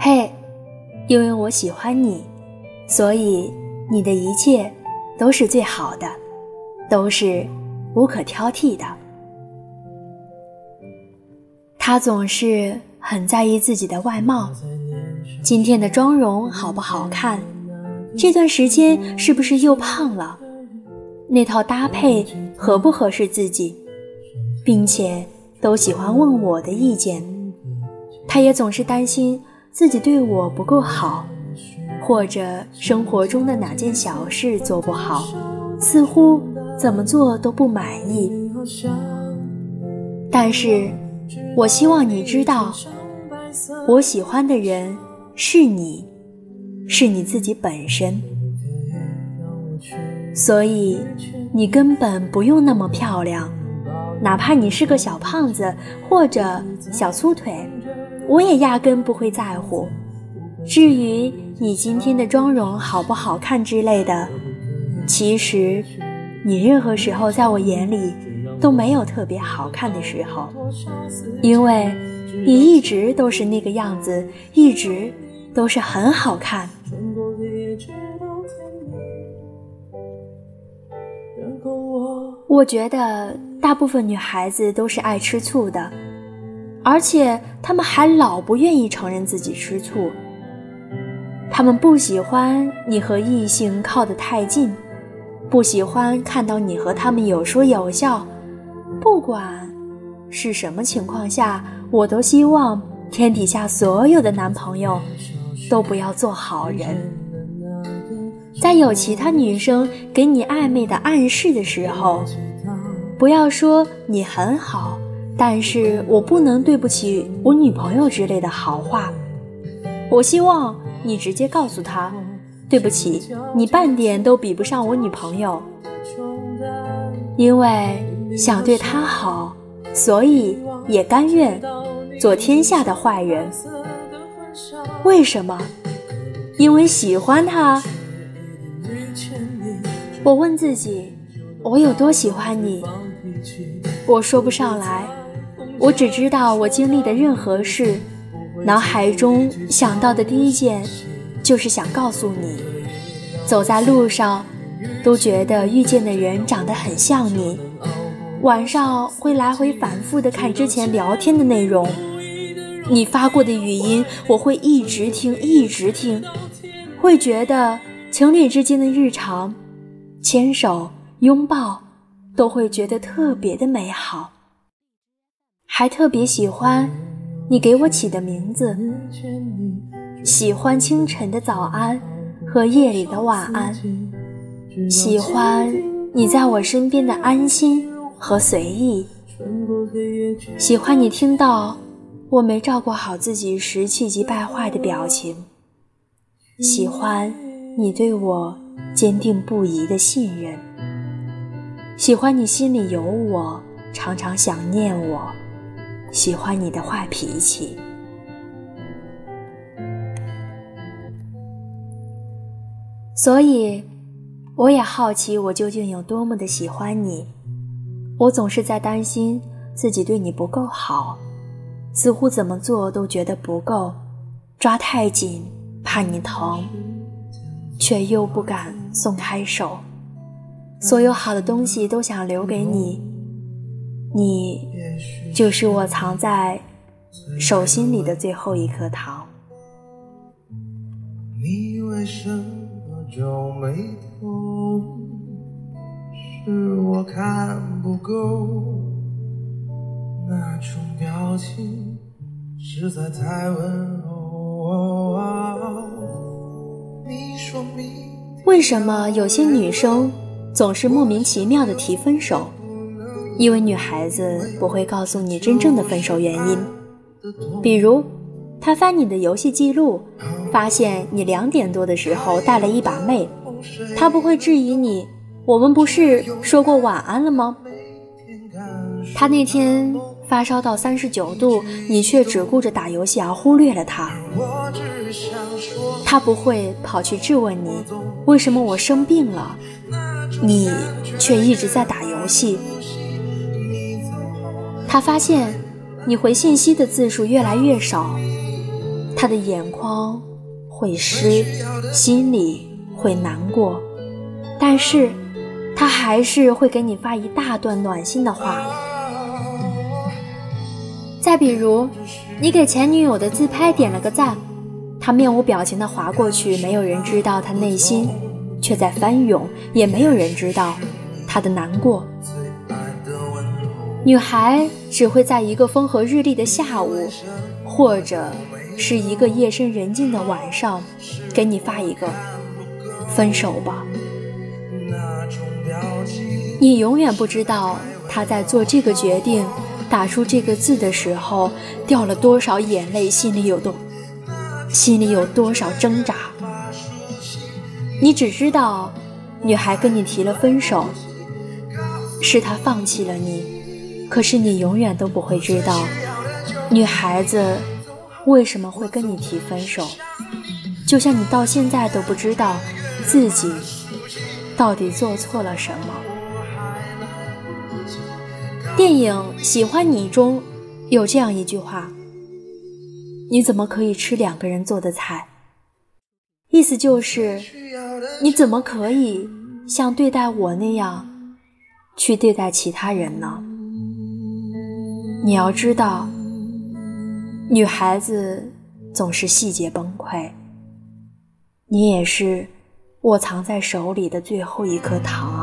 嘿，因为我喜欢你，所以你的一切都是最好的，都是无可挑剔的。他总是很在意自己的外貌，今天的妆容好不好看？这段时间是不是又胖了？那套搭配合不合适自己？并且都喜欢问我的意见。他也总是担心自己对我不够好，或者生活中的哪件小事做不好，似乎怎么做都不满意。但是。我希望你知道，我喜欢的人是你，是你自己本身。所以你根本不用那么漂亮，哪怕你是个小胖子或者小粗腿，我也压根不会在乎。至于你今天的妆容好不好看之类的，其实你任何时候在我眼里。都没有特别好看的时候，因为你一直都是那个样子，一直都是很好看。我觉得大部分女孩子都是爱吃醋的，而且他们还老不愿意承认自己吃醋。他们不喜欢你和异性靠得太近，不喜欢看到你和他们有说有笑。不管是什么情况下，我都希望天底下所有的男朋友都不要做好人。在有其他女生给你暧昧的暗示的时候，不要说你很好，但是我不能对不起我女朋友之类的好话。我希望你直接告诉他，对不起，你半点都比不上我女朋友，因为。想对他好，所以也甘愿做天下的坏人。为什么？因为喜欢他。我问自己，我有多喜欢你？我说不上来。我只知道，我经历的任何事，脑海中想到的第一件，就是想告诉你。走在路上，都觉得遇见的人长得很像你。晚上会来回反复的看之前聊天的内容，你发过的语音我会一直听一直听，会觉得情侣之间的日常，牵手拥抱都会觉得特别的美好，还特别喜欢你给我起的名字，喜欢清晨的早安和夜里的晚安，喜欢你在我身边的安心。和随意，喜欢你听到我没照顾好自己时气急败坏的表情，喜欢你对我坚定不移的信任，喜欢你心里有我，常常想念我，喜欢你的坏脾气，所以我也好奇我究竟有多么的喜欢你。我总是在担心自己对你不够好，似乎怎么做都觉得不够，抓太紧怕你疼，却又不敢松开手。所有好的东西都想留给你，你就是我藏在手心里的最后一颗糖。你为什么皱眉头？是我看不够，那种表情实在太温柔。为什么有些女生总是莫名其妙的提分手？因为女孩子不会告诉你真正的分手原因。比如，她翻你的游戏记录，发现你两点多的时候带了一把妹，她不会质疑你。我们不是说过晚安了吗？他那天发烧到三十九度，你却只顾着打游戏而忽略了他。他不会跑去质问你为什么我生病了，你却一直在打游戏。他发现你回信息的字数越来越少，他的眼眶会湿，心里会难过，但是他还是会给你发一大段暖心的话。再比如，你给前女友的自拍点了个赞，他面无表情地划过去，没有人知道他内心却在翻涌，也没有人知道他的难过。女孩只会在一个风和日丽的下午，或者是一个夜深人静的晚上，给你发一个“分手吧”。你永远不知道她在做这个决定、打出这个字的时候掉了多少眼泪，心里有多，心里有多少挣扎。你只知道，女孩跟你提了分手，是她放弃了你。可是你永远都不会知道，女孩子为什么会跟你提分手，就像你到现在都不知道自己到底做错了什么。电影《喜欢你》中有这样一句话：“你怎么可以吃两个人做的菜？”意思就是，你怎么可以像对待我那样去对待其他人呢？你要知道，女孩子总是细节崩溃。你也是我藏在手里的最后一颗糖。